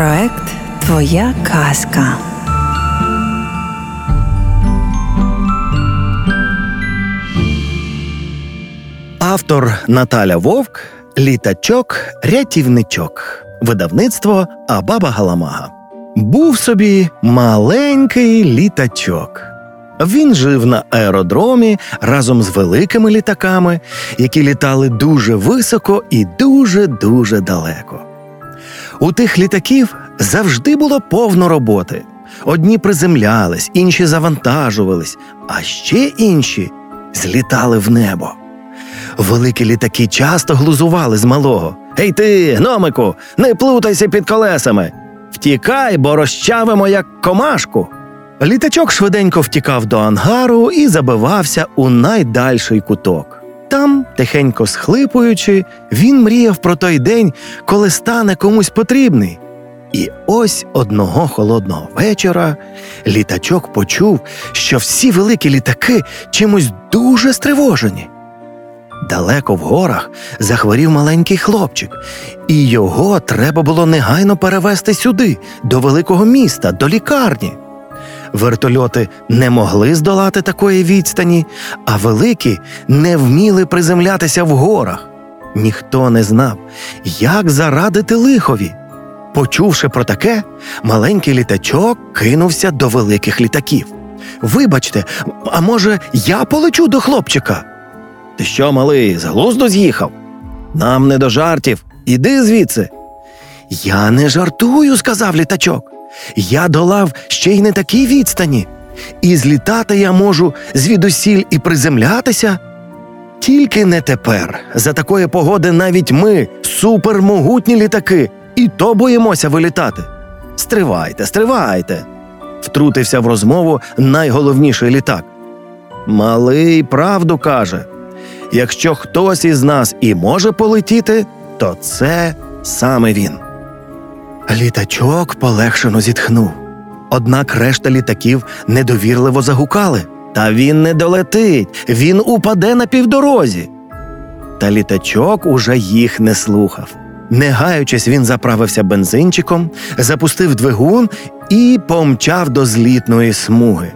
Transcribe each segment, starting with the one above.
Проект Твоя казка. Автор Наталя Вовк, літачок, рятівничок, видавництво Абаба Галамага. Був собі маленький літачок. Він жив на аеродромі разом з великими літаками, які літали дуже високо і дуже дуже далеко. У тих літаків завжди було повно роботи. Одні приземлялись, інші завантажувались, а ще інші злітали в небо. Великі літаки часто глузували з малого. Гей ти, гномику, не плутайся під колесами. Втікай, бо розчавимо як комашку. Літачок швиденько втікав до ангару і забивався у найдальший куток. Там, тихенько схлипуючи, він мріяв про той день, коли стане комусь потрібний. І ось одного холодного вечора літачок почув, що всі великі літаки чимось дуже стривожені. Далеко в горах захворів маленький хлопчик, і його треба було негайно перевезти сюди, до великого міста, до лікарні. Вертольоти не могли здолати такої відстані, а великі не вміли приземлятися в горах. Ніхто не знав, як зарадити лихові. Почувши про таке, маленький літачок кинувся до великих літаків. Вибачте, а може, я полечу до хлопчика? Ти що, малий, з глузду з'їхав? Нам не до жартів. Іди звідси. Я не жартую, сказав літачок. Я долав ще й не такій відстані. І злітати я можу звідусіль і приземлятися. Тільки не тепер. За такої погоди навіть ми, супермогутні літаки, і то боїмося вилітати. Стривайте, стривайте. втрутився в розмову найголовніший літак. Малий правду каже. Якщо хтось із нас і може полетіти, то це саме він. Літачок полегшено зітхнув. Однак решта літаків недовірливо загукали. Та він не долетить, він упаде на півдорозі. Та літачок уже їх не слухав. Не гаючись, він заправився бензинчиком, запустив двигун і помчав до злітної смуги.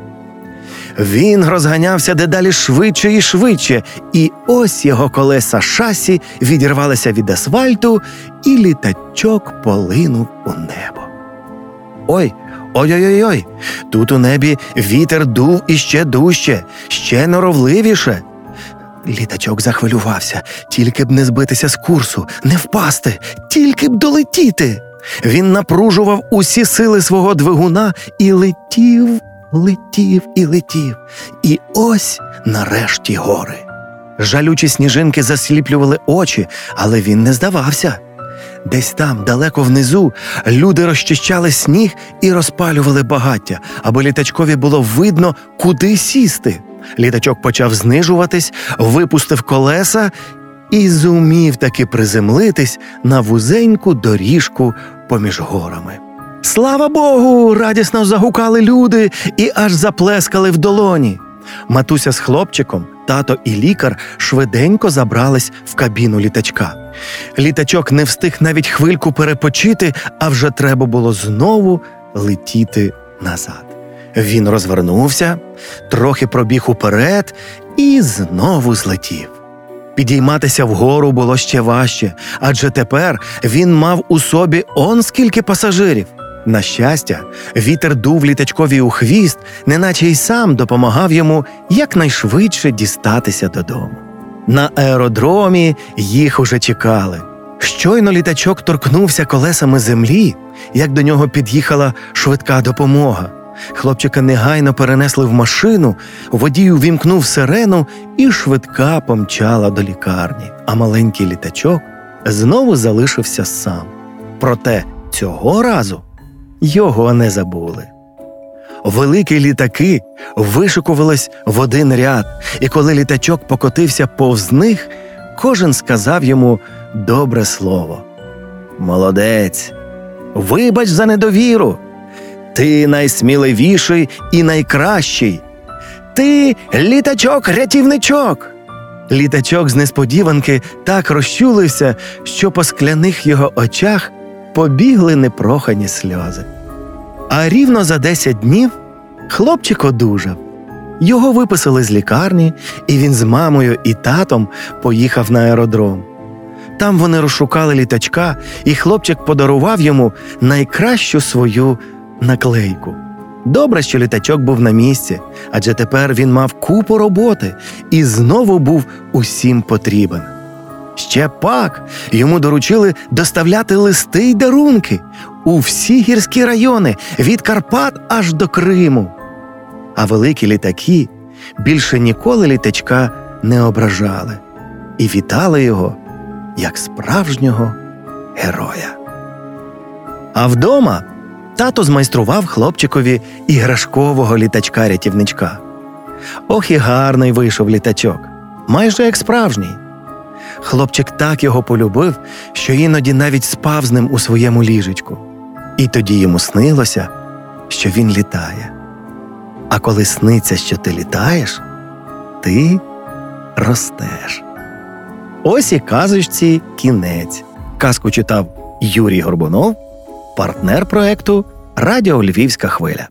Він розганявся дедалі швидше і швидше, і ось його колеса шасі відірвалися від асфальту, і літачок полинув у небо. Ой, ой-ой-ой, тут у небі вітер дув іще дужче, ще норовливіше. Літачок захвилювався, тільки б не збитися з курсу, не впасти, тільки б долетіти. Він напружував усі сили свого двигуна і летів летів і летів, і ось нарешті гори. Жалючі сніжинки засліплювали очі, але він не здавався. Десь там, далеко внизу, люди розчищали сніг і розпалювали багаття, аби літачкові було видно, куди сісти. Літачок почав знижуватись, випустив колеса і зумів таки приземлитись на вузеньку доріжку поміж горами. Слава Богу! радісно загукали люди і аж заплескали в долоні. Матуся з хлопчиком, тато і лікар швиденько забрались в кабіну літачка. Літачок не встиг навіть хвильку перепочити, а вже треба було знову летіти назад. Він розвернувся, трохи пробіг уперед і знову злетів. Підійматися вгору було ще важче, адже тепер він мав у собі он скільки пасажирів. На щастя, вітер дув літачкові у хвіст, неначе й сам допомагав йому якнайшвидше дістатися додому. На аеродромі їх уже чекали. Щойно літачок торкнувся колесами землі, як до нього під'їхала швидка допомога. Хлопчика негайно перенесли в машину, водій увімкнув сирену, і швидка помчала до лікарні, а маленький літачок знову залишився сам. Проте цього разу його не забули. Великі літаки вишикувались в один ряд, і коли літачок покотився повз них, кожен сказав йому добре слово. Молодець, вибач за недовіру. Ти найсміливіший і найкращий. Ти літачок-рятівничок. Літачок з несподіванки так розчулився, що по скляних його очах побігли непрохані сльози. А рівно за 10 днів хлопчик одужав. Його виписали з лікарні, і він з мамою і татом поїхав на аеродром. Там вони розшукали літачка, і хлопчик подарував йому найкращу свою наклейку. Добре, що літачок був на місці, адже тепер він мав купу роботи і знову був усім потрібен. Ще пак йому доручили доставляти листи й дарунки у всі гірські райони від Карпат аж до Криму. А великі літаки більше ніколи літачка не ображали і вітали його як справжнього героя. А вдома тато змайстрував хлопчикові іграшкового літачка-рятівничка. Ох, і гарний вийшов літачок, майже як справжній. Хлопчик так його полюбив, що іноді навіть спав з ним у своєму ліжечку. І тоді йому снилося, що він літає. А коли сниться, що ти літаєш, ти ростеш. Ось і казочці кінець. Казку читав Юрій Горбунов, партнер проекту Радіо Львівська хвиля.